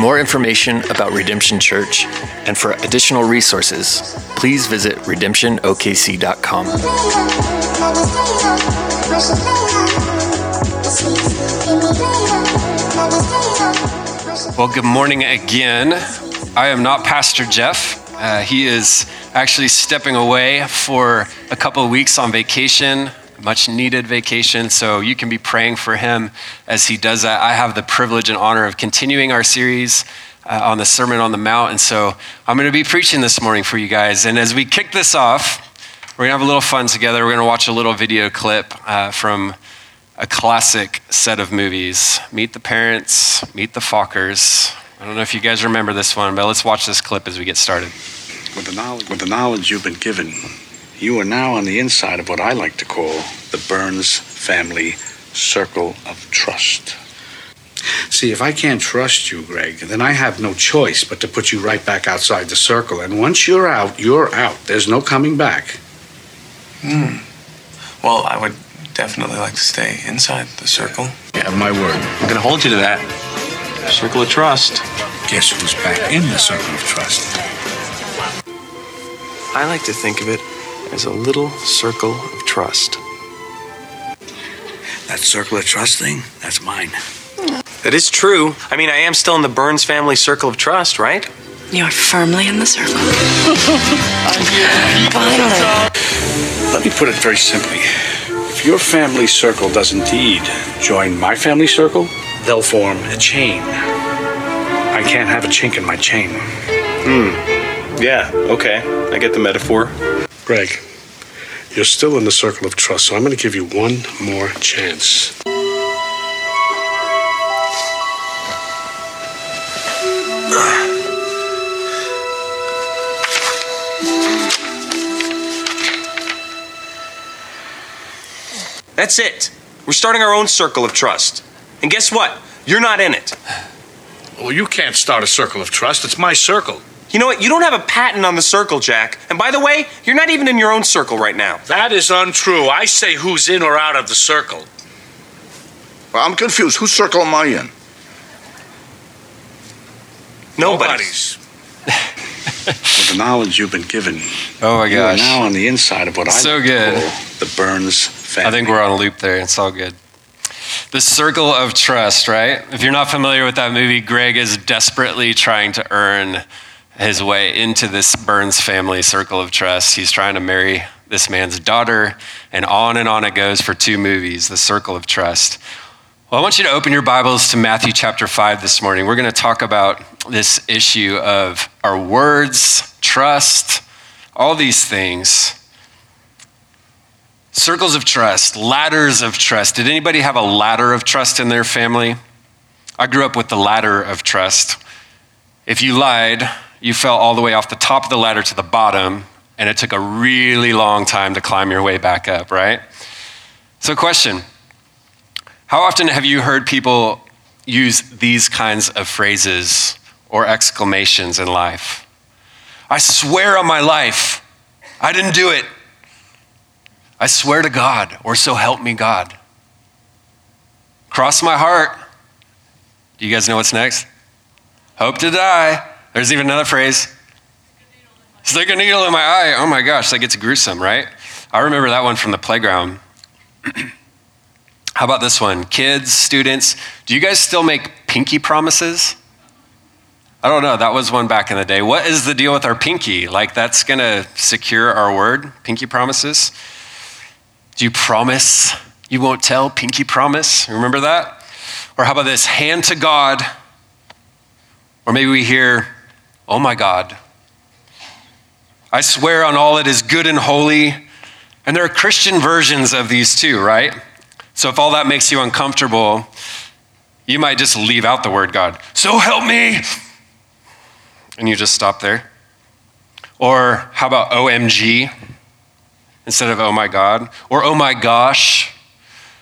More information about Redemption Church and for additional resources, please visit redemptionokc.com. Well, good morning again. I am not Pastor Jeff. Uh, he is actually stepping away for a couple of weeks on vacation, much needed vacation. So you can be praying for him as he does that. I have the privilege and honor of continuing our series uh, on the Sermon on the Mount. And so I'm going to be preaching this morning for you guys. And as we kick this off, we're going to have a little fun together. We're going to watch a little video clip uh, from a classic set of movies Meet the Parents, Meet the Fockers. I don't know if you guys remember this one, but let's watch this clip as we get started. With the knowledge, with the knowledge you've been given, you are now on the inside of what I like to call the Byrnes family circle of trust. See, if I can't trust you, Greg, then I have no choice but to put you right back outside the circle. And once you're out, you're out. There's no coming back. Hmm. Well, I would definitely like to stay inside the circle. You have my word. I'm going to hold you to that. Circle of trust. Guess who's back in the circle of trust? I like to think of it as a little circle of trust. That circle of trust thing, that's mine. That is true. I mean, I am still in the Byrnes family circle of trust, right? You're firmly in the circle. Finally. Let me put it very simply. If your family circle does indeed join my family circle, they'll form a chain. I can't have a chink in my chain. Hmm. Yeah, okay. I get the metaphor. Greg, you're still in the circle of trust, so I'm going to give you one more chance. That's it. We're starting our own circle of trust. And guess what? You're not in it. Well, you can't start a circle of trust. It's my circle. You know what? You don't have a patent on the circle, Jack. And by the way, you're not even in your own circle right now. That is untrue. I say who's in or out of the circle. Well, I'm confused. Whose circle am I in? Nobody's. With the knowledge you've been given, Oh my you are gosh. now on the inside of what I So good. call the Byrnes family. I think we're on a loop there. It's all good. The circle of trust, right? If you're not familiar with that movie, Greg is desperately trying to earn his way into this Byrnes family circle of trust. He's trying to marry this man's daughter, and on and on it goes for two movies, The Circle of Trust. Well, I want you to open your Bibles to Matthew chapter 5 this morning. We're going to talk about this issue of our words, trust, all these things. Circles of trust, ladders of trust. Did anybody have a ladder of trust in their family? I grew up with the ladder of trust. If you lied, you fell all the way off the top of the ladder to the bottom, and it took a really long time to climb your way back up, right? So, question How often have you heard people use these kinds of phrases or exclamations in life? I swear on my life, I didn't do it. I swear to God, or so help me God. Cross my heart. Do you guys know what's next? Hope to die. There's even another phrase. Stick a needle in my eye. Oh my gosh, that gets gruesome, right? I remember that one from the playground. How about this one? Kids, students, do you guys still make pinky promises? I don't know. That was one back in the day. What is the deal with our pinky? Like, that's going to secure our word? Pinky promises? Do you promise you won't tell? Pinky promise? Remember that? Or how about this? Hand to God. Or maybe we hear, oh my God. I swear on all that is good and holy. And there are Christian versions of these too, right? So if all that makes you uncomfortable, you might just leave out the word God. So help me. And you just stop there? Or how about OMG instead of oh my God? Or oh my gosh?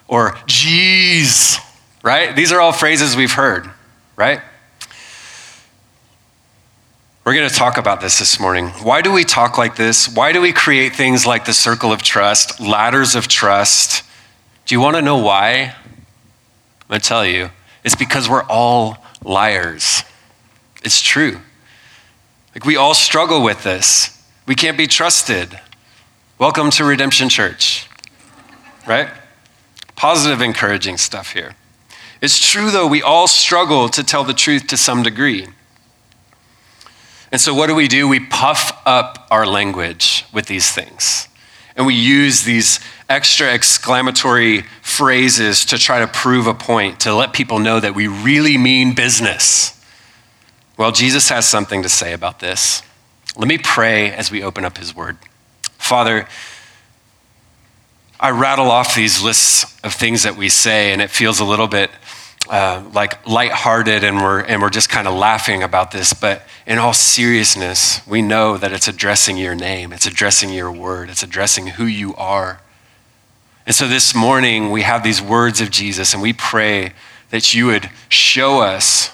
Or geez, right? These are all phrases we've heard, right? We're going to talk about this this morning. Why do we talk like this? Why do we create things like the circle of trust, ladders of trust? Do you want to know why? I'm going to tell you. It's because we're all liars. It's true. Like we all struggle with this. We can't be trusted. Welcome to Redemption Church, right? Positive, encouraging stuff here. It's true, though, we all struggle to tell the truth to some degree. And so, what do we do? We puff up our language with these things. And we use these extra exclamatory phrases to try to prove a point, to let people know that we really mean business. Well, Jesus has something to say about this. Let me pray as we open up his word. Father, I rattle off these lists of things that we say, and it feels a little bit uh, like lighthearted and we're, and we're just kind of laughing about this. But in all seriousness, we know that it's addressing your name, it's addressing your word, it's addressing who you are. And so this morning, we have these words of Jesus, and we pray that you would show us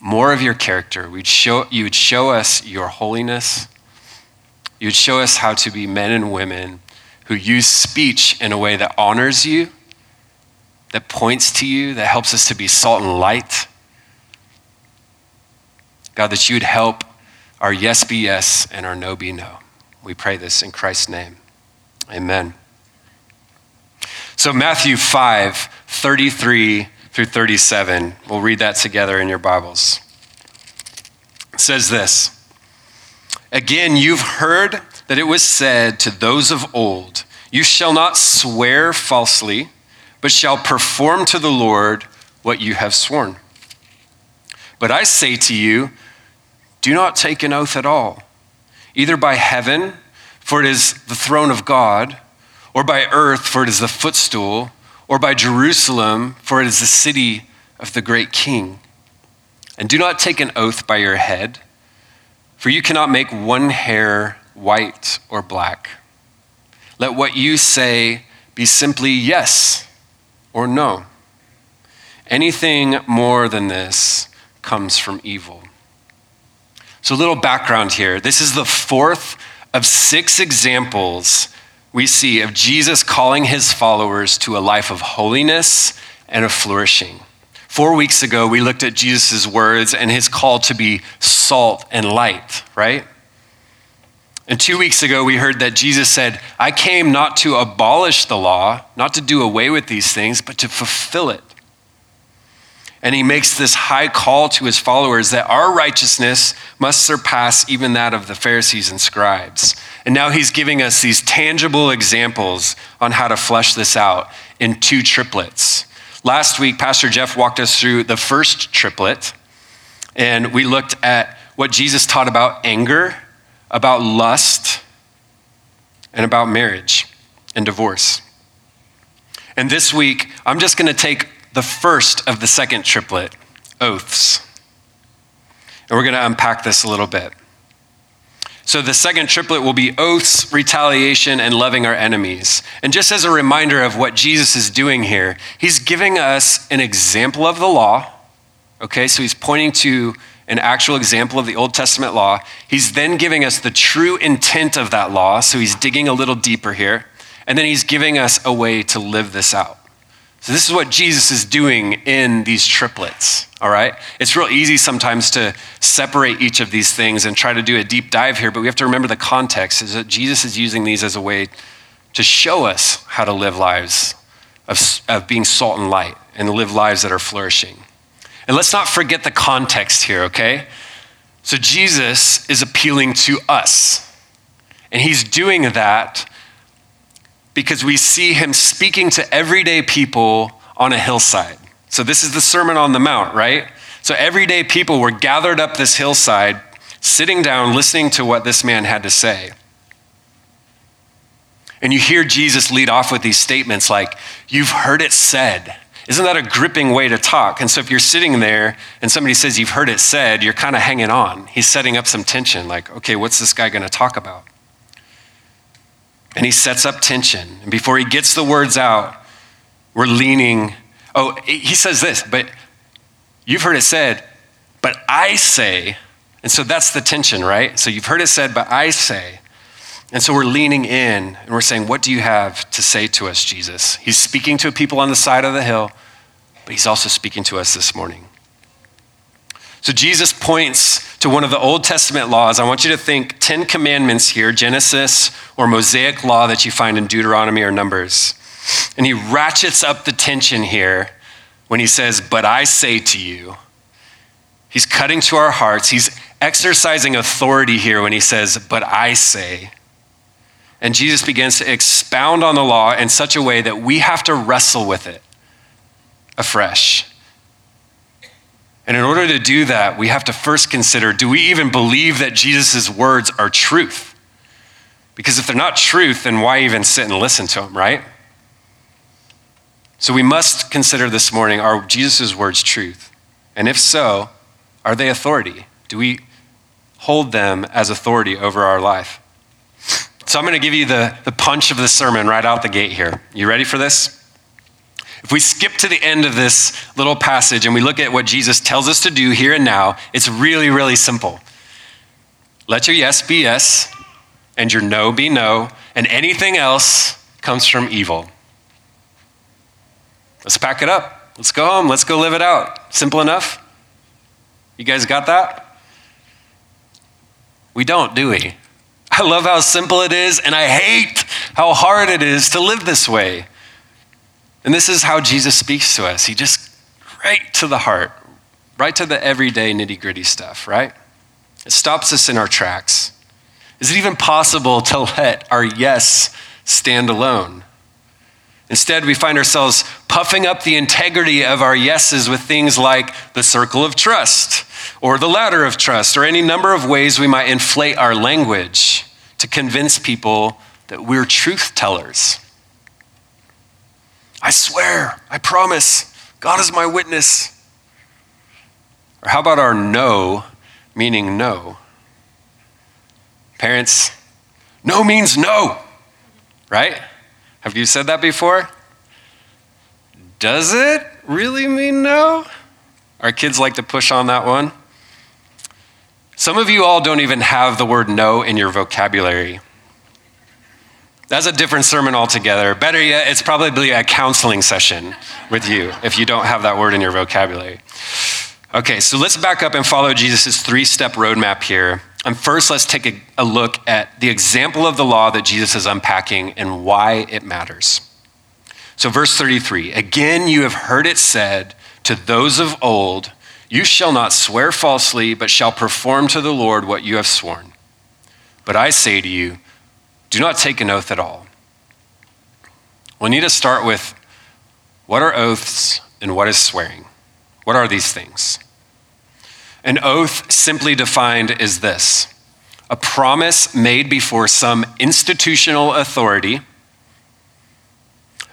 more of your character. We'd show, you would show us your holiness. You would show us how to be men and women who use speech in a way that honors you that points to you, that helps us to be salt and light. God, that you would help our yes be yes and our no be no. We pray this in Christ's name. Amen. So, Matthew 5 33 through 37, we'll read that together in your Bibles. It says this Again, you've heard that it was said to those of old, You shall not swear falsely but shall perform to the Lord what you have sworn. But I say to you, do not take an oath at all, either by heaven, for it is the throne of God, or by earth, for it is the footstool, or by Jerusalem, for it is the city of the great king. And do not take an oath by your head, for you cannot make one hair white or black. Let what you say be simply yes or no. Anything more than this comes from evil. So, a little background here. This is the fourth of six examples we see of Jesus calling his followers to a life of holiness and of flourishing. Four weeks ago, we looked at Jesus' words and his call to be salt and light, right? And two weeks ago, we heard that Jesus said, I came not to abolish the law, not to do away with these things, but to fulfill it. And he makes this high call to his followers that our righteousness must surpass even that of the Pharisees and scribes. And now he's giving us these tangible examples on how to flesh this out in two triplets. Last week, Pastor Jeff walked us through the first triplet, and we looked at what Jesus taught about anger about lust and about marriage and divorce. And this week, I'm just going to take the first of the second triplet oaths. And we're going to unpack this a little bit. So, the second triplet will be oaths, retaliation, and loving our enemies. And just as a reminder of what Jesus is doing here, he's giving us an example of the law. Okay, so he's pointing to an actual example of the Old Testament law. He's then giving us the true intent of that law. So he's digging a little deeper here. And then he's giving us a way to live this out. So this is what Jesus is doing in these triplets. All right? It's real easy sometimes to separate each of these things and try to do a deep dive here, but we have to remember the context is that Jesus is using these as a way to show us how to live lives of, of being salt and light and live lives that are flourishing. And let's not forget the context here, okay? So Jesus is appealing to us. And he's doing that because we see him speaking to everyday people on a hillside. So this is the Sermon on the Mount, right? So everyday people were gathered up this hillside, sitting down, listening to what this man had to say. And you hear Jesus lead off with these statements like, You've heard it said. Isn't that a gripping way to talk? And so if you're sitting there and somebody says you've heard it said, you're kind of hanging on. He's setting up some tension, like, okay, what's this guy going to talk about? And he sets up tension. And before he gets the words out, we're leaning. Oh, he says this, but you've heard it said, but I say. And so that's the tension, right? So you've heard it said, but I say. And so we're leaning in and we're saying, What do you have to say to us, Jesus? He's speaking to people on the side of the hill, but he's also speaking to us this morning. So Jesus points to one of the Old Testament laws. I want you to think 10 commandments here, Genesis or Mosaic law that you find in Deuteronomy or Numbers. And he ratchets up the tension here when he says, But I say to you. He's cutting to our hearts. He's exercising authority here when he says, But I say. And Jesus begins to expound on the law in such a way that we have to wrestle with it afresh. And in order to do that, we have to first consider do we even believe that Jesus' words are truth? Because if they're not truth, then why even sit and listen to them, right? So we must consider this morning are Jesus' words truth? And if so, are they authority? Do we hold them as authority over our life? So I'm going to give you the, the punch of the sermon right out the gate here. You ready for this? If we skip to the end of this little passage and we look at what Jesus tells us to do here and now, it's really, really simple. Let your yes be yes, and your no be no, and anything else comes from evil. Let's pack it up. Let's go home. Let's go live it out. Simple enough? You guys got that? We don't, do we? I love how simple it is, and I hate how hard it is to live this way. And this is how Jesus speaks to us. He just right to the heart, right to the everyday nitty gritty stuff, right? It stops us in our tracks. Is it even possible to let our yes stand alone? Instead, we find ourselves puffing up the integrity of our yeses with things like the circle of trust or the ladder of trust or any number of ways we might inflate our language to convince people that we're truth tellers. I swear, I promise, God is my witness. Or how about our no, meaning no? Parents, no means no, right? Have you said that before? Does it really mean no? Our kids like to push on that one. Some of you all don't even have the word no in your vocabulary. That's a different sermon altogether. Better yet, it's probably a counseling session with you if you don't have that word in your vocabulary. Okay, so let's back up and follow Jesus' three step roadmap here. And first, let's take a, a, look at the example of the law that Jesus is unpacking and why it matters. So, verse 33 again, you have heard it said to those of old, you shall not swear falsely, but shall perform to the Lord what you have sworn. But I say to you, do not take an oath at all. We need to start with what are oaths and what is swearing? What are these things? An oath, simply defined, is this a promise made before some institutional authority.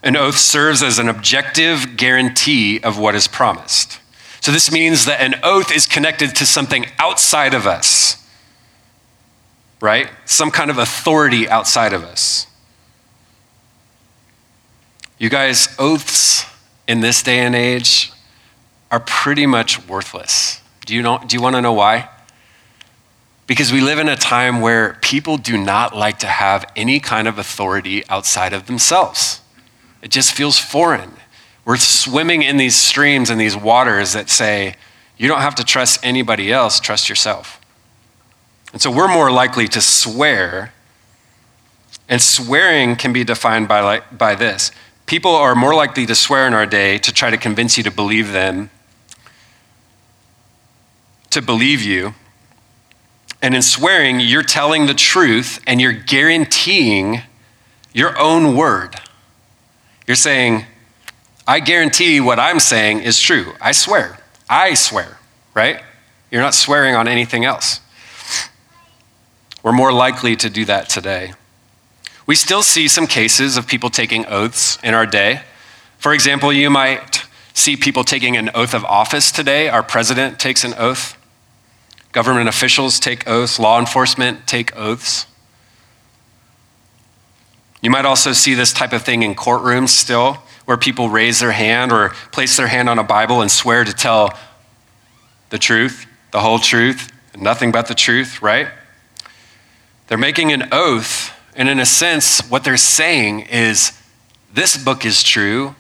An oath serves as an objective guarantee of what is promised. So, this means that an oath is connected to something outside of us, right? Some kind of authority outside of us. You guys, oaths in this day and age are pretty much worthless. Do you, know, you want to know why? Because we live in a time where people do not like to have any kind of authority outside of themselves. It just feels foreign. We're swimming in these streams and these waters that say, you don't have to trust anybody else, trust yourself. And so we're more likely to swear, and swearing can be defined by, like, by this. People are more likely to swear in our day to try to convince you to believe them, to believe you. And in swearing, you're telling the truth and you're guaranteeing your own word. You're saying, I guarantee what I'm saying is true. I swear. I swear, right? You're not swearing on anything else. We're more likely to do that today. We still see some cases of people taking oaths in our day. For example, you might see people taking an oath of office today. Our president takes an oath, government officials take oaths, law enforcement take oaths. You might also see this type of thing in courtrooms still, where people raise their hand or place their hand on a Bible and swear to tell the truth, the whole truth, and nothing but the truth, right? They're making an oath, and in a sense, what they're saying is this book is true,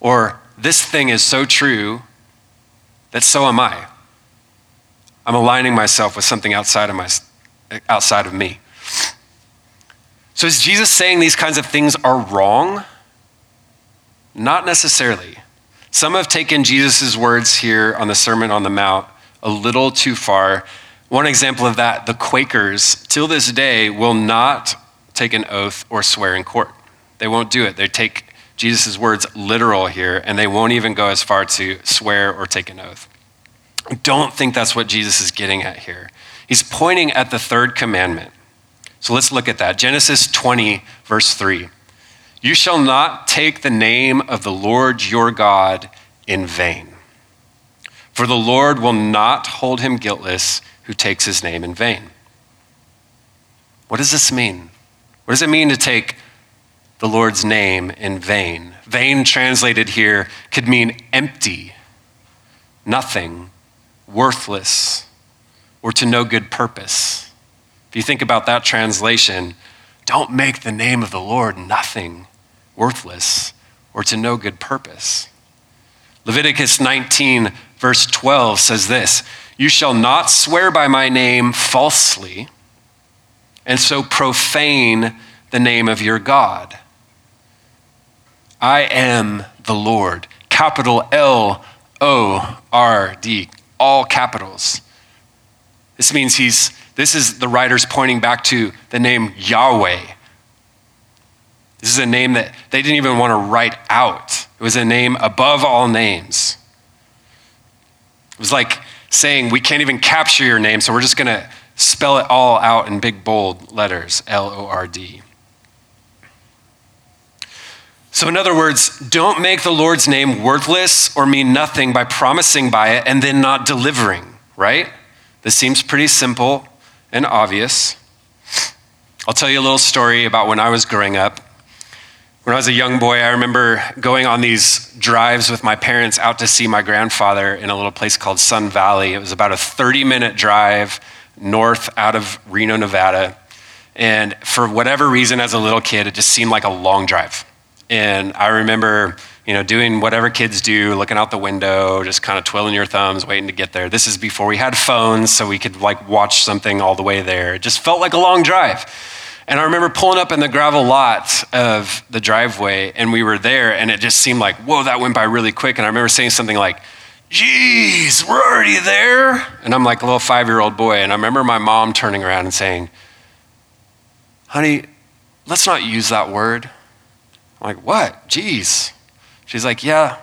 or this thing is so true that so am I. I'm aligning myself with something outside of, my, outside of me. So, is Jesus saying these kinds of things are wrong? Not necessarily. Some have taken Jesus' words here on the Sermon on the Mount a little too far. One example of that, the Quakers, till this day, will not take an oath or swear in court. They won't do it. They take Jesus' words literal here, and they won't even go as far to swear or take an oath. Don't think that's what Jesus is getting at here. He's pointing at the third commandment. So let's look at that. Genesis 20, verse 3. You shall not take the name of the Lord your God in vain. For the Lord will not hold him guiltless who takes his name in vain. What does this mean? What does it mean to take the Lord's name in vain? Vain, translated here, could mean empty, nothing, worthless, or to no good purpose. If you think about that translation, don't make the name of the Lord nothing worthless, or to no good purpose. Leviticus 19, verse 12 says this You shall not swear by my name falsely, and so profane the name of your God. I am the Lord. Capital L O R D, all capitals. This means he's, this is the writer's pointing back to the name Yahweh this is a name that they didn't even want to write out. It was a name above all names. It was like saying, We can't even capture your name, so we're just going to spell it all out in big, bold letters L O R D. So, in other words, don't make the Lord's name worthless or mean nothing by promising by it and then not delivering, right? This seems pretty simple and obvious. I'll tell you a little story about when I was growing up. When I was a young boy, I remember going on these drives with my parents out to see my grandfather in a little place called Sun Valley. It was about a 30 minute drive north out of Reno, Nevada. And for whatever reason, as a little kid, it just seemed like a long drive. And I remember, you know, doing whatever kids do, looking out the window, just kind of twiddling your thumbs, waiting to get there. This is before we had phones, so we could like watch something all the way there. It just felt like a long drive. And I remember pulling up in the gravel lot of the driveway, and we were there, and it just seemed like, whoa, that went by really quick. And I remember saying something like, geez, we're already there. And I'm like a little five year old boy. And I remember my mom turning around and saying, honey, let's not use that word. I'm like, what? Jeez. She's like, yeah,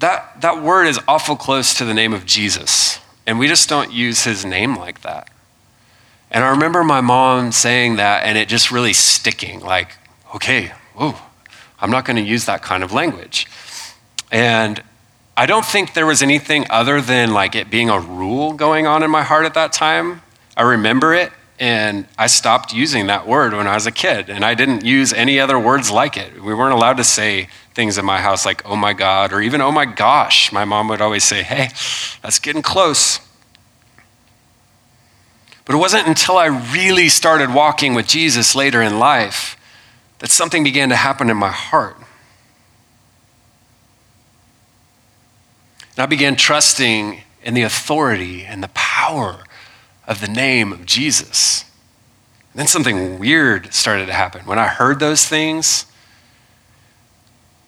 that, that word is awful close to the name of Jesus. And we just don't use his name like that. And I remember my mom saying that and it just really sticking like, okay, whoa, I'm not going to use that kind of language. And I don't think there was anything other than like it being a rule going on in my heart at that time. I remember it and I stopped using that word when I was a kid and I didn't use any other words like it. We weren't allowed to say things in my house like, oh my God, or even oh my gosh. My mom would always say, hey, that's getting close. But it wasn't until I really started walking with Jesus later in life that something began to happen in my heart. And I began trusting in the authority and the power of the name of Jesus. And then something weird started to happen. When I heard those things,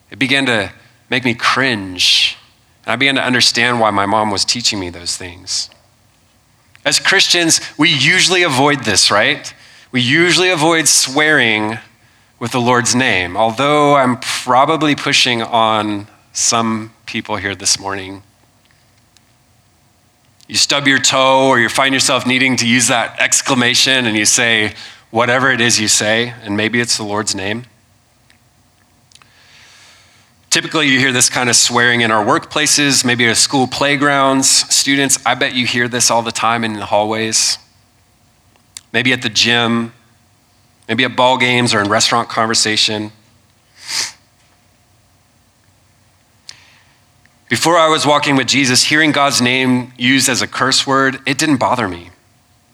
it began to make me cringe. And I began to understand why my mom was teaching me those things. As Christians, we usually avoid this, right? We usually avoid swearing with the Lord's name, although I'm probably pushing on some people here this morning. You stub your toe, or you find yourself needing to use that exclamation, and you say whatever it is you say, and maybe it's the Lord's name. Typically, you hear this kind of swearing in our workplaces, maybe at school playgrounds. Students, I bet you hear this all the time in the hallways. Maybe at the gym, maybe at ball games or in restaurant conversation. Before I was walking with Jesus, hearing God's name used as a curse word, it didn't bother me.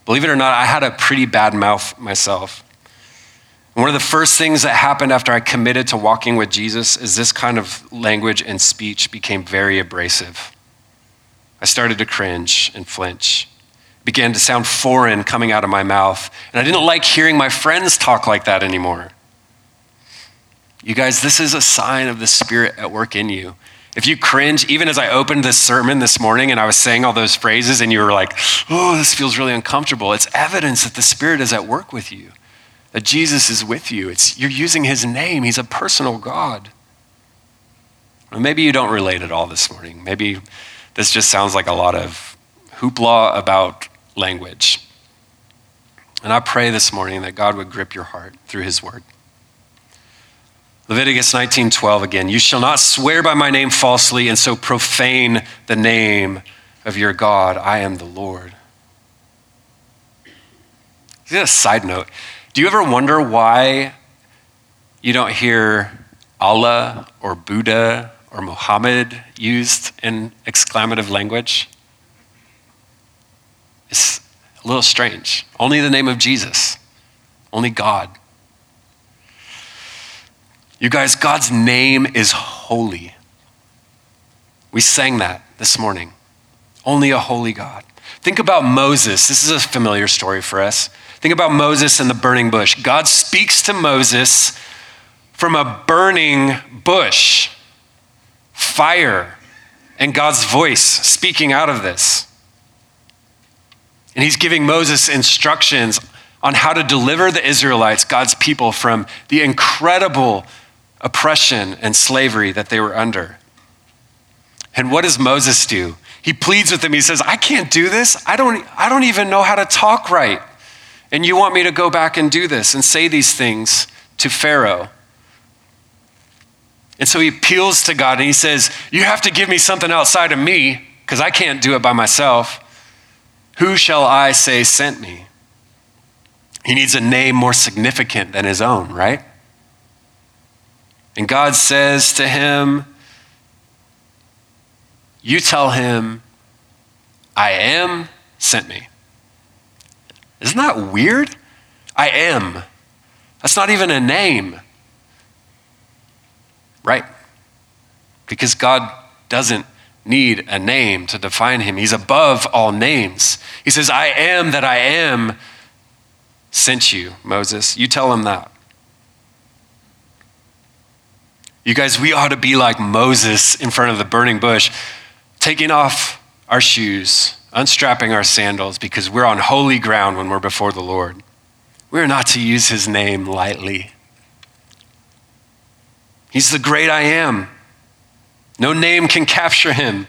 Believe it or not, I had a pretty bad mouth myself. One of the first things that happened after I committed to walking with Jesus is this kind of language and speech became very abrasive. I started to cringe and flinch. It began to sound foreign coming out of my mouth. And I didn't like hearing my friends talk like that anymore. You guys, this is a sign of the Spirit at work in you. If you cringe, even as I opened this sermon this morning and I was saying all those phrases and you were like, oh, this feels really uncomfortable, it's evidence that the Spirit is at work with you, that Jesus is with you. It's, you're using His name, He's a personal God. Maybe you don't relate at all this morning. Maybe this just sounds like a lot of hoopla about language. And I pray this morning that God would grip your heart through His word. Leviticus 19:12 again, you shall not swear by my name falsely and so profane the name of your God. I am the Lord. Just a side note. Do you ever wonder why you don't hear Allah or Buddha or Muhammad used in exclamative language? It's a little strange. Only the name of Jesus, only God. You guys, God's name is holy. We sang that this morning. Only a holy God. Think about Moses. This is a familiar story for us. Think about Moses and the burning bush. God speaks to Moses from a burning bush, fire, and God's voice speaking out of this. And he's giving Moses instructions on how to deliver the Israelites, God's people, from the incredible oppression and slavery that they were under. And what does Moses do? He pleads with them. He says, I can't do this. I don't, I don't even know how to talk right. And you want me to go back and do this and say these things to Pharaoh. And so he appeals to God and he says, You have to give me something outside of me because I can't do it by myself. Who shall I say sent me? He needs a name more significant than his own, right? And God says to him, You tell him, I am sent me. Isn't that weird? I am. That's not even a name. Right? Because God doesn't need a name to define him. He's above all names. He says, I am that I am sent you, Moses. You tell him that. You guys, we ought to be like Moses in front of the burning bush, taking off our shoes, unstrapping our sandals, because we're on holy ground when we're before the Lord. We're not to use his name lightly. He's the great I am. No name can capture him.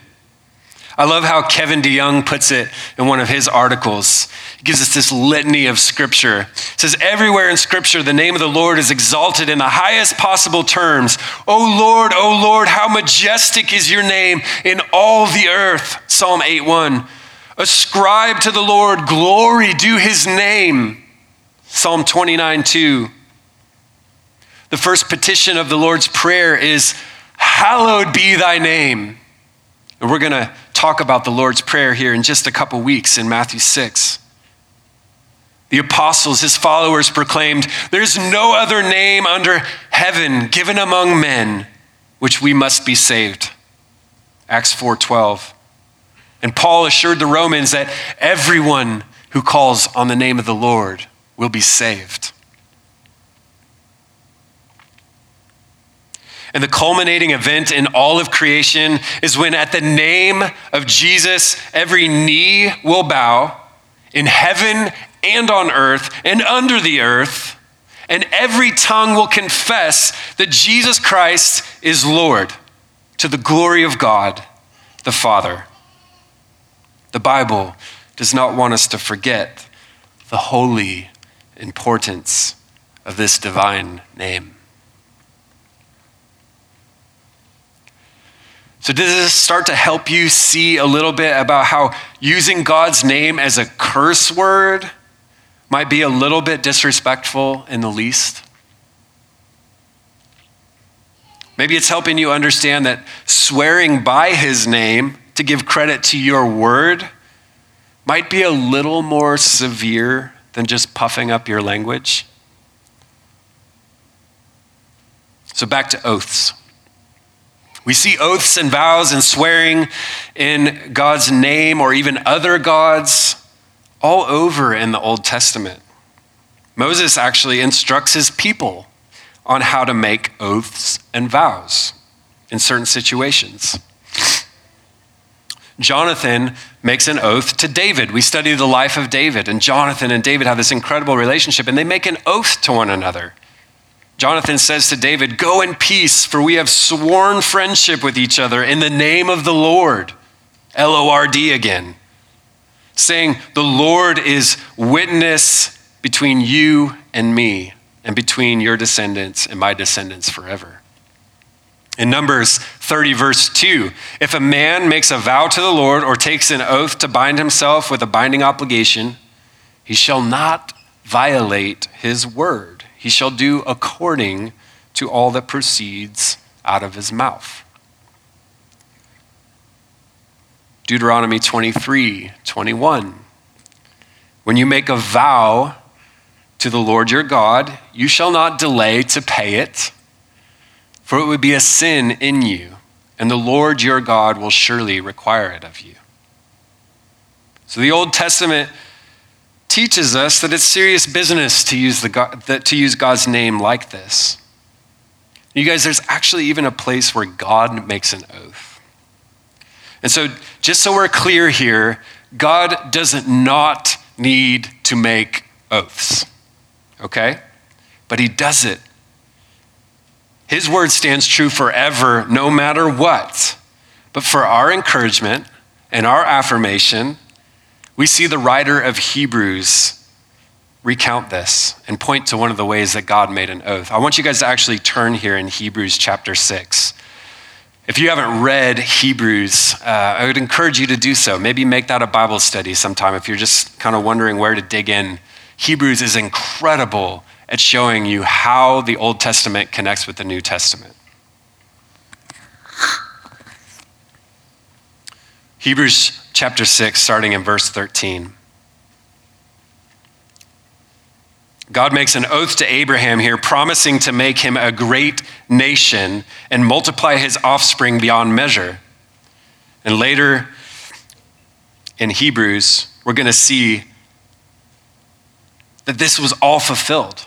I love how Kevin DeYoung puts it in one of his articles. He gives us this litany of scripture. It says, Everywhere in scripture, the name of the Lord is exalted in the highest possible terms. O Lord, O Lord, how majestic is your name in all the earth. Psalm 8 1. Ascribe to the Lord glory, due his name. Psalm 29 2. The first petition of the Lord's Prayer is, Hallowed be thy name. And we're going to talk about the Lord's Prayer here in just a couple weeks in Matthew 6. The apostles, his followers, proclaimed, There's no other name under heaven given among men which we must be saved. Acts 4:12. And Paul assured the Romans that everyone who calls on the name of the Lord will be saved. And the culminating event in all of creation is when, at the name of Jesus, every knee will bow in heaven and on earth and under the earth, and every tongue will confess that Jesus Christ is Lord to the glory of God the Father. The Bible does not want us to forget the holy importance of this divine name. So, does this start to help you see a little bit about how using God's name as a curse word might be a little bit disrespectful in the least? Maybe it's helping you understand that swearing by his name to give credit to your word might be a little more severe than just puffing up your language. So, back to oaths. We see oaths and vows and swearing in God's name or even other gods all over in the Old Testament. Moses actually instructs his people on how to make oaths and vows in certain situations. Jonathan makes an oath to David. We study the life of David, and Jonathan and David have this incredible relationship, and they make an oath to one another. Jonathan says to David, Go in peace, for we have sworn friendship with each other in the name of the Lord. L O R D again. Saying, The Lord is witness between you and me, and between your descendants and my descendants forever. In Numbers 30, verse 2, if a man makes a vow to the Lord or takes an oath to bind himself with a binding obligation, he shall not violate his word. He shall do according to all that proceeds out of his mouth. Deuteronomy 23, 21. When you make a vow to the Lord your God, you shall not delay to pay it for it would be a sin in you, and the Lord your God will surely require it of you. So the Old Testament teaches us that it's serious business to use, the God, to use God's name like this. You guys, there's actually even a place where God makes an oath. And so, just so we're clear here, God doesn't not need to make oaths, okay? But He does it his word stands true forever, no matter what. But for our encouragement and our affirmation, we see the writer of Hebrews recount this and point to one of the ways that God made an oath. I want you guys to actually turn here in Hebrews chapter 6. If you haven't read Hebrews, uh, I would encourage you to do so. Maybe make that a Bible study sometime if you're just kind of wondering where to dig in. Hebrews is incredible at showing you how the Old Testament connects with the New Testament. Hebrews chapter 6, starting in verse 13. God makes an oath to Abraham here, promising to make him a great nation and multiply his offspring beyond measure. And later in Hebrews, we're going to see that this was all fulfilled.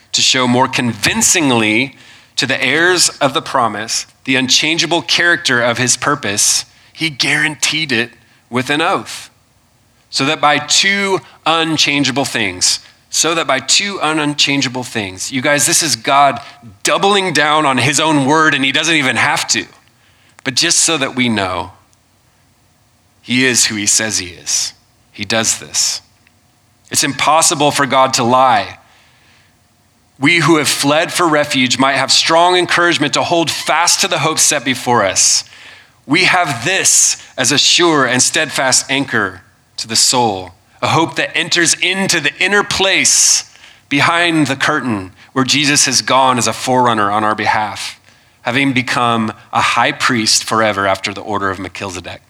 to show more convincingly to the heirs of the promise the unchangeable character of his purpose, he guaranteed it with an oath. So that by two unchangeable things, so that by two unchangeable things, you guys, this is God doubling down on his own word, and he doesn't even have to. But just so that we know, he is who he says he is. He does this. It's impossible for God to lie we who have fled for refuge might have strong encouragement to hold fast to the hope set before us. We have this as a sure and steadfast anchor to the soul, a hope that enters into the inner place behind the curtain where Jesus has gone as a forerunner on our behalf, having become a high priest forever after the order of Melchizedek.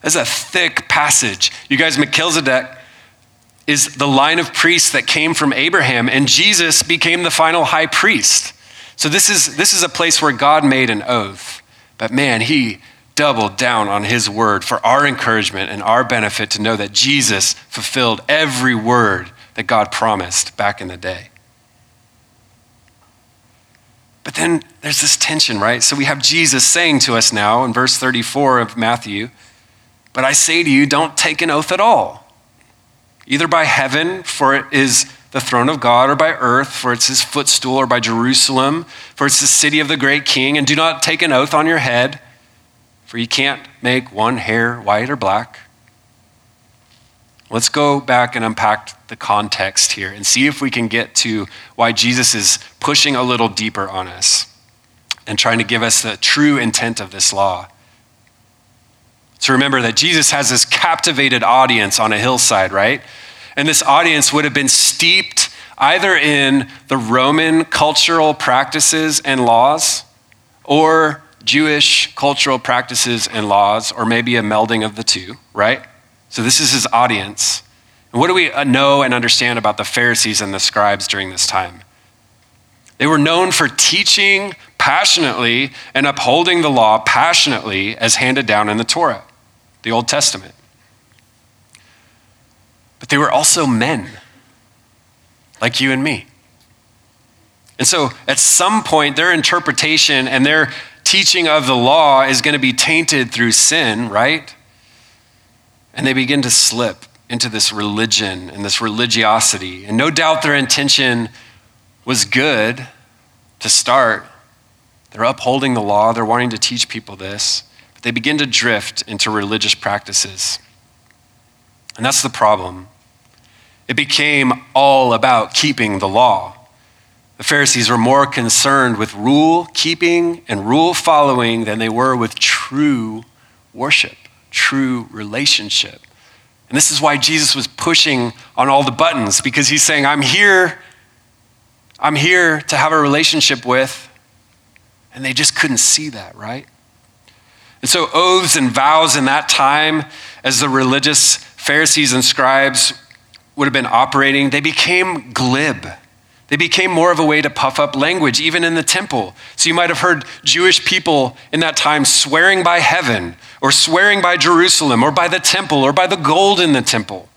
That's a thick passage. You guys, Melchizedek is the line of priests that came from Abraham, and Jesus became the final high priest. So this is, this is a place where God made an oath. But man, he doubled down on his word for our encouragement and our benefit to know that Jesus fulfilled every word that God promised back in the day. But then there's this tension, right? So we have Jesus saying to us now in verse 34 of Matthew, But I say to you, don't take an oath at all, either by heaven, for it is the throne of God, or by earth, for it's his footstool, or by Jerusalem, for it's the city of the great king. And do not take an oath on your head, for you can't make one hair white or black. Let's go back and unpack the context here and see if we can get to why Jesus is pushing a little deeper on us and trying to give us the true intent of this law. So remember that Jesus has this captivated audience on a hillside, right? And this audience would have been steeped either in the Roman cultural practices and laws or Jewish cultural practices and laws, or maybe a melding of the two, right? So this is his audience. And what do we uh, know and understand about the Pharisees and the scribes during this time? They were known for teaching passionately and upholding the law passionately as handed down in the Torah, the Old Testament. But they were also men, like you and me. And so at some point, their interpretation and their teaching of the law is going to be tainted through sin, right? And they begin to slip into this religion and this religiosity. And no doubt their intention was good to start. They're upholding the law, they're wanting to teach people this, they begin to drift into religious practices. And that's the problem. It became all about keeping the law. The Pharisees were more concerned with rule keeping and rule following than they were with true worship true relationship. And this is why Jesus was pushing on all the buttons because he's saying, I'm here, I'm here to have a relationship with. And they just couldn't see that, right? And so, oaths and vows in that time, as the religious Pharisees and scribes would have been operating, they became glib. They became more of a way to puff up language, even in the temple. So you might have heard Jewish people in that time swearing by heaven, or swearing by Jerusalem, or by the temple, or by the gold in the temple,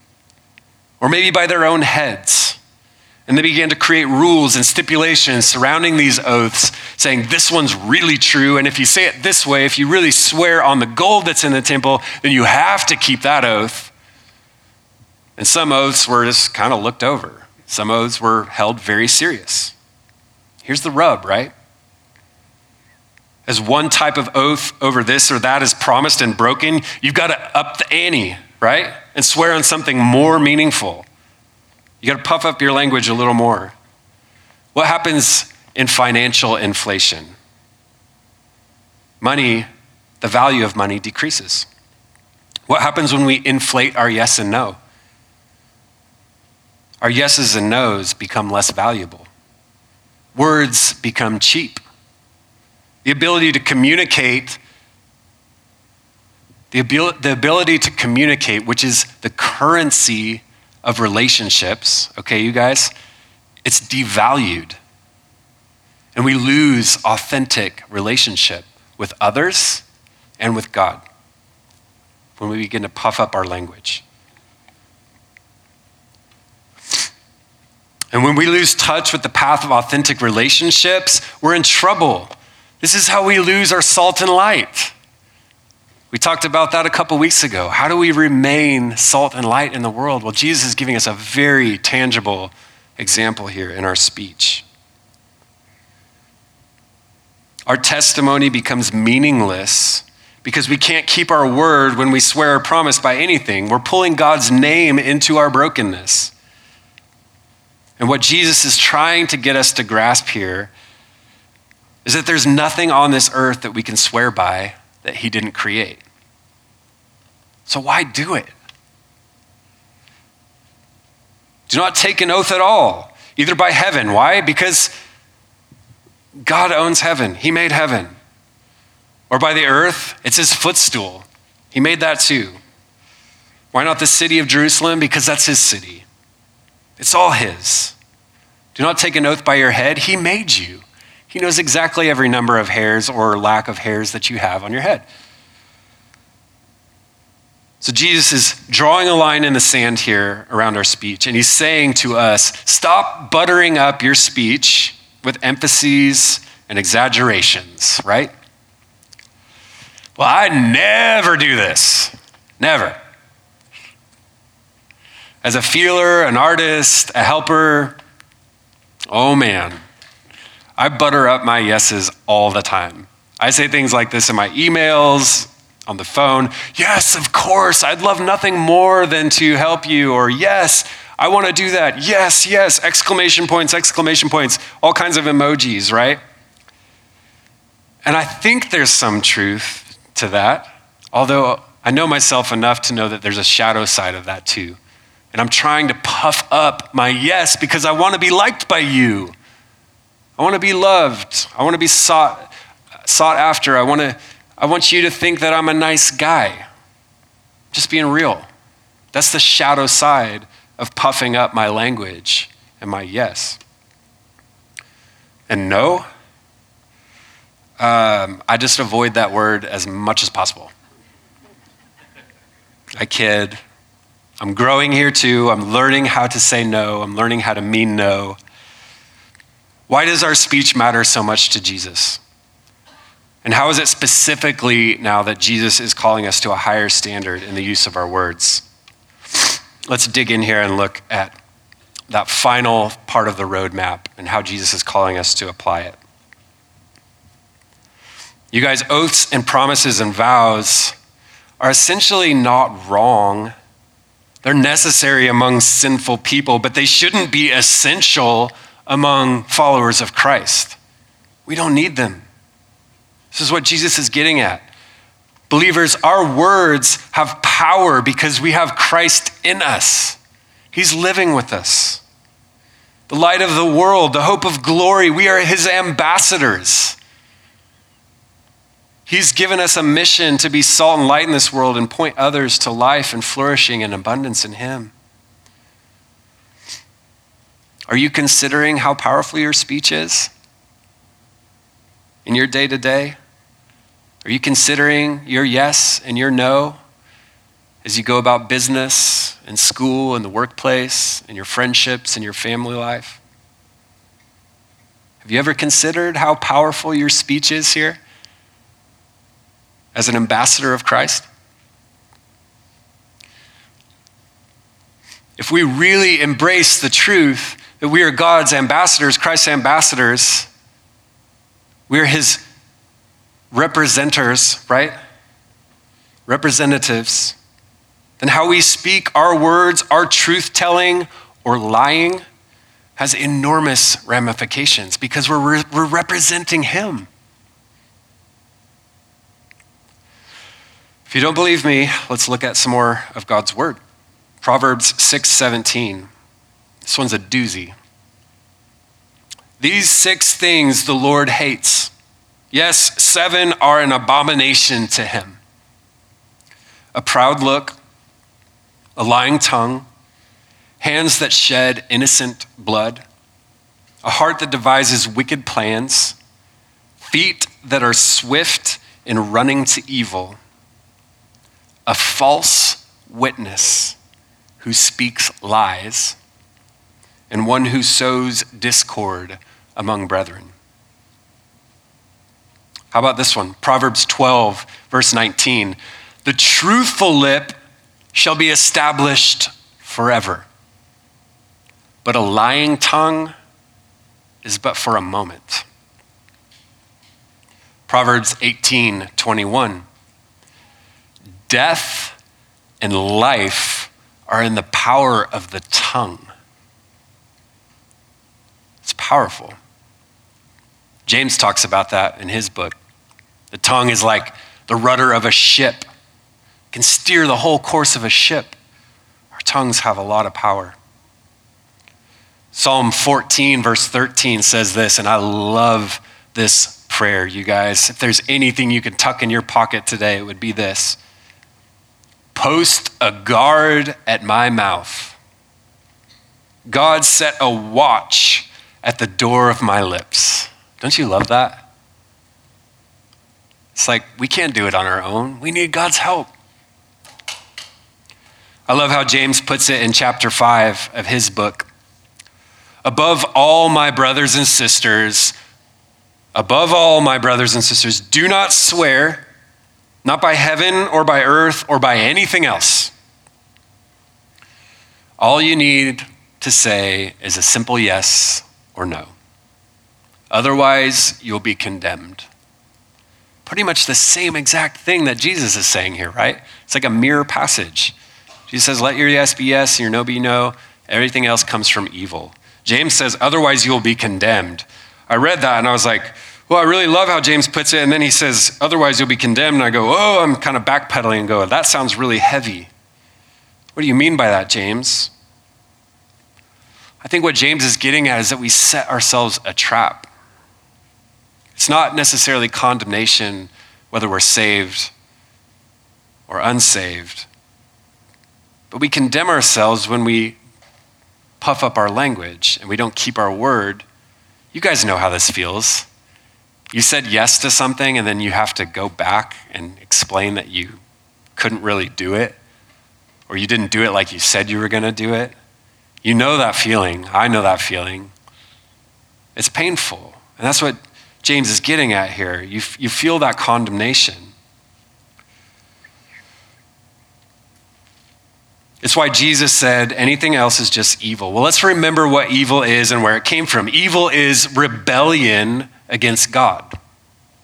or maybe by their own heads. And they began to create rules and stipulations surrounding these oaths, saying this one's really true. And if you say it this way, if you really swear on the gold that's in the temple, then you have to keep that oath. And some oaths were just kind of looked over. Some oaths were held very serious. Here's the rub, right? As one type of oath over this or that is promised and broken, you've got to up the ante, right? And swear on something more meaningful. You got to puff up your language a little more. What happens in financial inflation? Money, the value of money decreases. What happens when we inflate our yes and no? Our yeses and nos become less valuable. Words become cheap. The ability to communicate, the, abil- the ability to communicate, which is the currency of relationships, okay, you guys, it's devalued. And we lose authentic relationship with others and with God when we begin to puff up our language. And when we lose touch with the path of authentic relationships, we're in trouble. This is how we lose our salt and light. We talked about that a couple weeks ago. How do we remain salt and light in the world? Well, Jesus is giving us a very tangible example here in our speech. Our testimony becomes meaningless because we can't keep our word when we swear a promise by anything. We're pulling God's name into our brokenness. And what Jesus is trying to get us to grasp here is that there's nothing on this earth that we can swear by that he didn't create. So why do it? Do not take an oath at all, either by heaven. Why? Because God owns heaven, He made heaven. Or by the earth, it's His footstool. He made that too. Why not the city of Jerusalem? Because that's His city. It's all His. Do not take an oath by your head. He made you. He knows exactly every number of hairs or lack of hairs that you have on your head. So Jesus is drawing a line in the sand here around our speech, and he's saying to us stop buttering up your speech with emphases and exaggerations, right? Well, I never do this. Never. As a feeler, an artist, a helper, oh man, I butter up my yeses all the time. I say things like this in my emails, on the phone. Yes, of course, I'd love nothing more than to help you. Or yes, I want to do that. Yes, yes, exclamation points, exclamation points, all kinds of emojis, right? And I think there's some truth to that, although I know myself enough to know that there's a shadow side of that too. And I'm trying to puff up my yes because I want to be liked by you. I want to be loved. I want to be sought, sought after. I want, to, I want you to think that I'm a nice guy. Just being real. That's the shadow side of puffing up my language and my yes. And no, um, I just avoid that word as much as possible. I kid. I'm growing here too. I'm learning how to say no. I'm learning how to mean no. Why does our speech matter so much to Jesus? And how is it specifically now that Jesus is calling us to a higher standard in the use of our words? Let's dig in here and look at that final part of the roadmap and how Jesus is calling us to apply it. You guys, oaths and promises and vows are essentially not wrong. They're necessary among sinful people, but they shouldn't be essential among followers of Christ. We don't need them. This is what Jesus is getting at. Believers, our words have power because we have Christ in us. He's living with us. The light of the world, the hope of glory, we are his ambassadors. He's given us a mission to be salt and light in this world and point others to life and flourishing and abundance in him. Are you considering how powerful your speech is in your day to day? Are you considering your yes and your no as you go about business and school and the workplace and your friendships and your family life? Have you ever considered how powerful your speech is here as an ambassador of Christ? If we really embrace the truth that we are God's ambassadors, Christ's ambassadors, we're his representers, right? Representatives. Then how we speak, our words, our truth telling or lying has enormous ramifications because we're, re- we're representing him. If you don't believe me, let's look at some more of God's word. Proverbs 6:17. This one's a doozy. These six things the Lord hates Yes, seven are an abomination to him a proud look, a lying tongue, hands that shed innocent blood, a heart that devises wicked plans, feet that are swift in running to evil, a false witness who speaks lies, and one who sows discord among brethren. How about this one? Proverbs 12, verse 19. The truthful lip shall be established forever, but a lying tongue is but for a moment. Proverbs 18, 21. Death and life are in the power of the tongue. It's powerful. James talks about that in his book. The tongue is like the rudder of a ship, it can steer the whole course of a ship. Our tongues have a lot of power. Psalm 14, verse 13 says this, and I love this prayer, you guys. If there's anything you can tuck in your pocket today, it would be this Post a guard at my mouth. God set a watch at the door of my lips. Don't you love that? It's like we can't do it on our own. We need God's help. I love how James puts it in chapter 5 of his book. Above all, my brothers and sisters, Above all, my brothers and sisters, do not swear, not by heaven or by earth or by anything else. All you need to say is a simple yes or no. Otherwise, you'll be condemned. Pretty much the same exact thing that Jesus is saying here, right? It's like a mirror passage. Jesus says, Let your yes be yes and your no be no. Everything else comes from evil. James says, Otherwise, you'll be condemned. I read that and I was like, Well, I really love how James puts it. And then he says, Otherwise, you'll be condemned. And I go, Oh, I'm kind of backpedaling and go, That sounds really heavy. What do you mean by that, James? I think what James is getting at is that we set ourselves a trap. It's not necessarily condemnation, whether we're saved or unsaved, but we condemn ourselves when we puff up our language and we don't keep our word. You guys know how this feels. You said yes to something and then you have to go back and explain that you couldn't really do it or you didn't do it like you said you were going to do it. You know that feeling. I know that feeling. It's painful. And that's what James is getting at here. You, you feel that condemnation. It's why Jesus said anything else is just evil. Well, let's remember what evil is and where it came from. Evil is rebellion against God,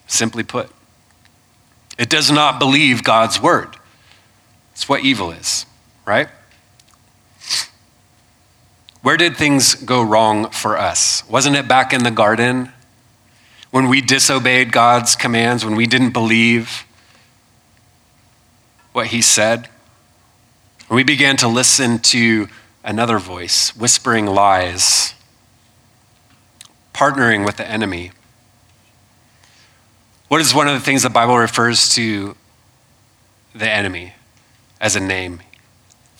simply put. It does not believe God's word. It's what evil is, right? Where did things go wrong for us? Wasn't it back in the garden when we disobeyed God's commands, when we didn't believe what He said? When we began to listen to another voice, whispering lies, partnering with the enemy. What is one of the things the Bible refers to the enemy as a name?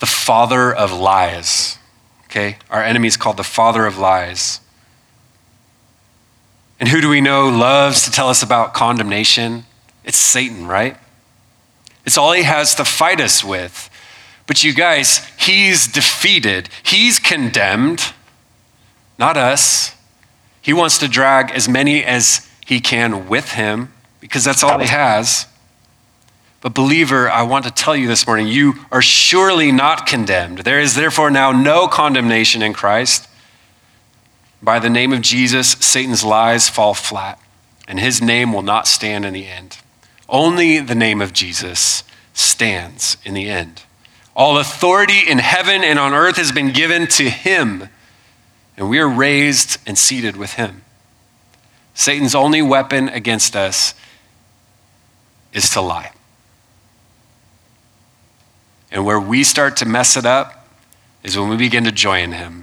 The father of lies. Okay? Our enemy is called the father of lies. And who do we know loves to tell us about condemnation? It's Satan, right? It's all he has to fight us with. But you guys, he's defeated, he's condemned, not us. He wants to drag as many as he can with him because that's all he has. But, believer, I want to tell you this morning you are surely not condemned. There is therefore now no condemnation in Christ. By the name of Jesus, Satan's lies fall flat, and his name will not stand in the end. Only the name of Jesus stands in the end. All authority in heaven and on earth has been given to him, and we are raised and seated with him. Satan's only weapon against us is to lie. And where we start to mess it up is when we begin to join Him.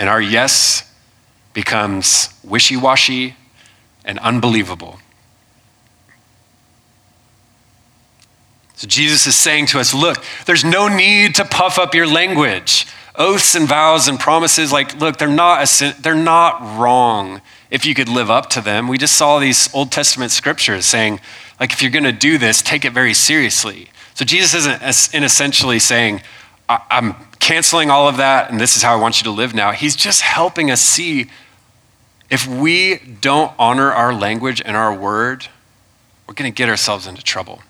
And our yes becomes wishy washy and unbelievable. So Jesus is saying to us look, there's no need to puff up your language. Oaths and vows and promises, like, look, they're not, they're not wrong if you could live up to them. We just saw these Old Testament scriptures saying, like, if you're going to do this, take it very seriously. So Jesus isn't in essentially saying, I'm canceling all of that and this is how I want you to live now. He's just helping us see if we don't honor our language and our word, we're going to get ourselves into trouble.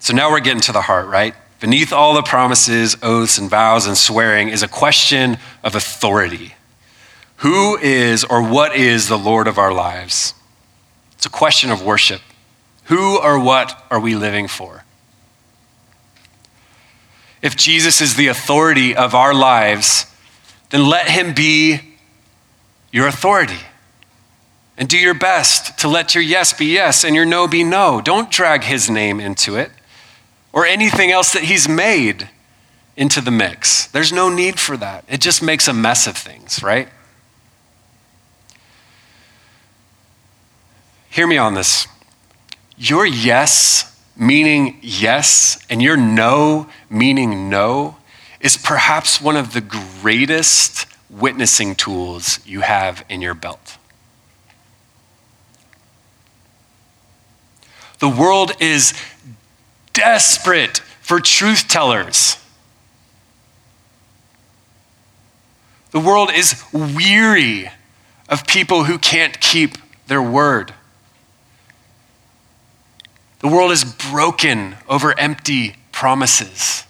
So now we're getting to the heart, right? Beneath all the promises, oaths, and vows and swearing is a question of authority. Who is or what is the Lord of our lives? It's a question of worship. Who or what are we living for? If Jesus is the authority of our lives, then let him be your authority. And do your best to let your yes be yes and your no be no. Don't drag his name into it or anything else that he's made into the mix. There's no need for that. It just makes a mess of things, right? Hear me on this. Your yes, meaning yes, and your no, meaning no, is perhaps one of the greatest witnessing tools you have in your belt. The world is desperate for truth tellers. The world is weary of people who can't keep their word. The world is broken over empty promises.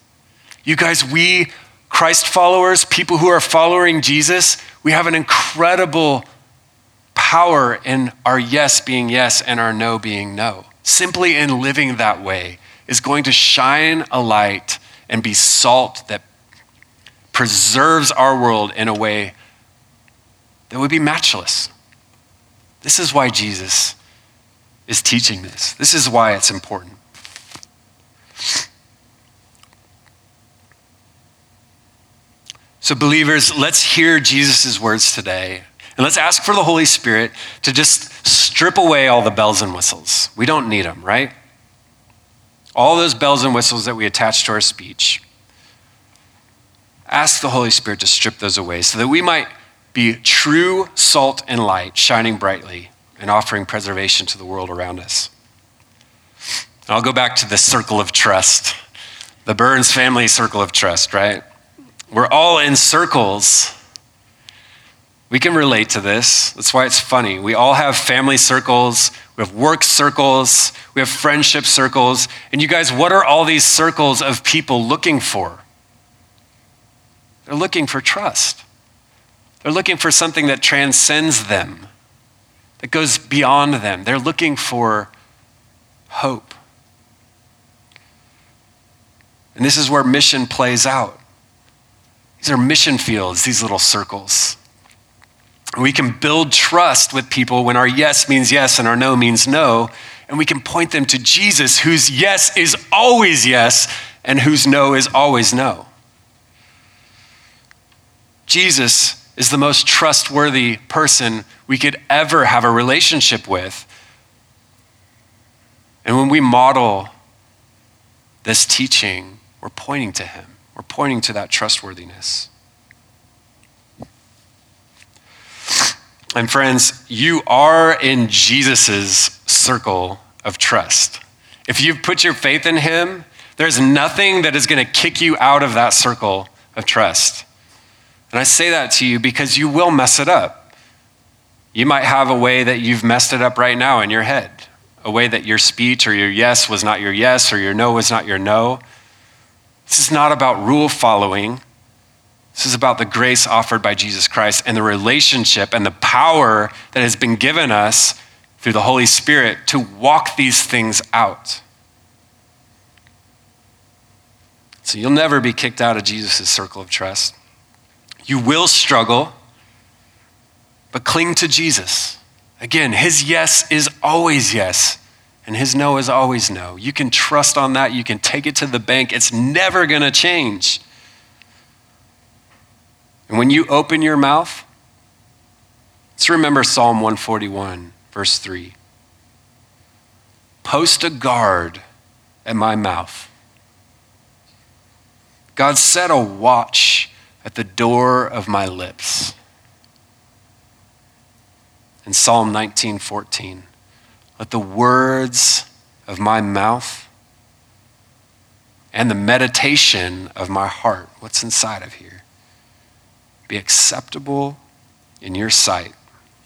You guys, we, Christ followers, people who are following Jesus, we have an incredible power in our yes being yes and our no being no. Simply in living that way is going to shine a light and be salt that preserves our world in a way that would be matchless. This is why Jesus is teaching this. This is why it's important. So, believers, let's hear Jesus' words today. And let's ask for the Holy Spirit to just strip away all the bells and whistles. We don't need them, right? All those bells and whistles that we attach to our speech. Ask the Holy Spirit to strip those away so that we might be true salt and light, shining brightly and offering preservation to the world around us. And I'll go back to the circle of trust, the Byrnes family circle of trust, right? We're all in circles. We can relate to this. That's why it's funny. We all have family circles, we have work circles, we have friendship circles. And you guys, what are all these circles of people looking for? They're looking for trust. They're looking for something that transcends them, that goes beyond them. They're looking for hope. And this is where mission plays out. These are mission fields, these little circles. We can build trust with people when our yes means yes and our no means no. And we can point them to Jesus, whose yes is always yes and whose no is always no. Jesus is the most trustworthy person we could ever have a relationship with. And when we model this teaching, we're pointing to him, we're pointing to that trustworthiness. And friends, you are in Jesus' circle of trust. If you've put your faith in him, there's nothing that is going to kick you out of that circle of trust. And I say that to you because you will mess it up. You might have a way that you've messed it up right now in your head, a way that your speech or your yes was not your yes or your no was not your no. This is not about rule following. This is about the grace offered by Jesus Christ and the relationship and the power that has been given us through the Holy Spirit to walk these things out. So you'll never be kicked out of Jesus' circle of trust. You will struggle, but cling to Jesus. Again, his yes is always yes, and his no is always no. You can trust on that. You can take it to the bank. It's never going to change. And when you open your mouth, let's remember Psalm 141, verse 3. Post a guard at my mouth. God set a watch at the door of my lips. In Psalm 19:14, let the words of my mouth and the meditation of my heart, what's inside of here, be acceptable in your sight.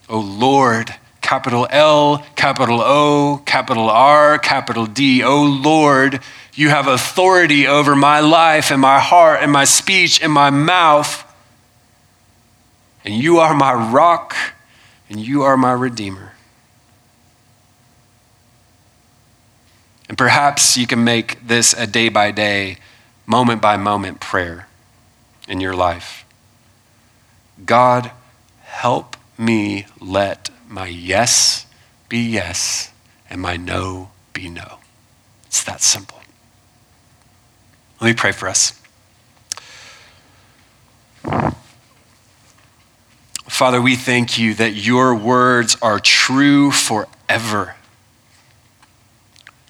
O Lord, capital L, capital O, capital R, capital D. O Lord, you have authority over my life and my heart and my speech and my mouth. And you are my rock and you are my redeemer. And perhaps you can make this a day by day, moment by moment prayer in your life. God, help me let my yes be yes and my no be no. It's that simple. Let me pray for us. Father, we thank you that your words are true forever.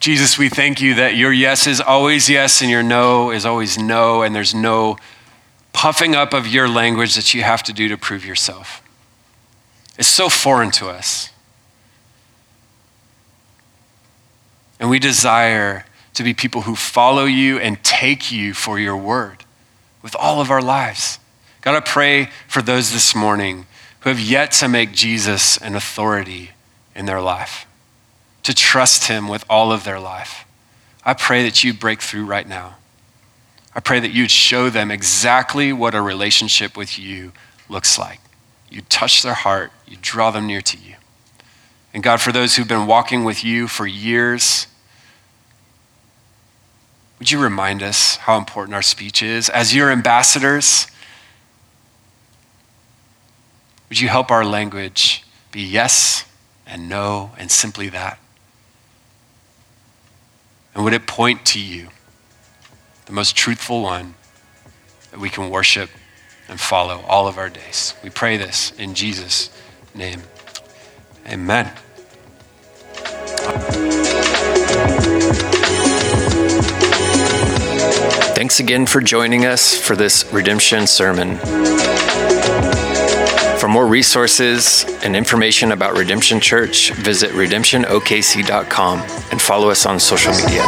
Jesus, we thank you that your yes is always yes and your no is always no, and there's no puffing up of your language that you have to do to prove yourself. It's so foreign to us. And we desire to be people who follow you and take you for your word with all of our lives. God, I pray for those this morning who have yet to make Jesus an authority in their life, to trust him with all of their life. I pray that you break through right now. I pray that you'd show them exactly what a relationship with you looks like. You touch their heart, you draw them near to you. And God, for those who've been walking with you for years, would you remind us how important our speech is? As your ambassadors, would you help our language be yes and no and simply that? And would it point to you, the most truthful one that we can worship and follow all of our days? We pray this in Jesus' name. Amen. Thanks again for joining us for this redemption sermon. For more resources and information about Redemption Church, visit redemptionokc.com and follow us on social media.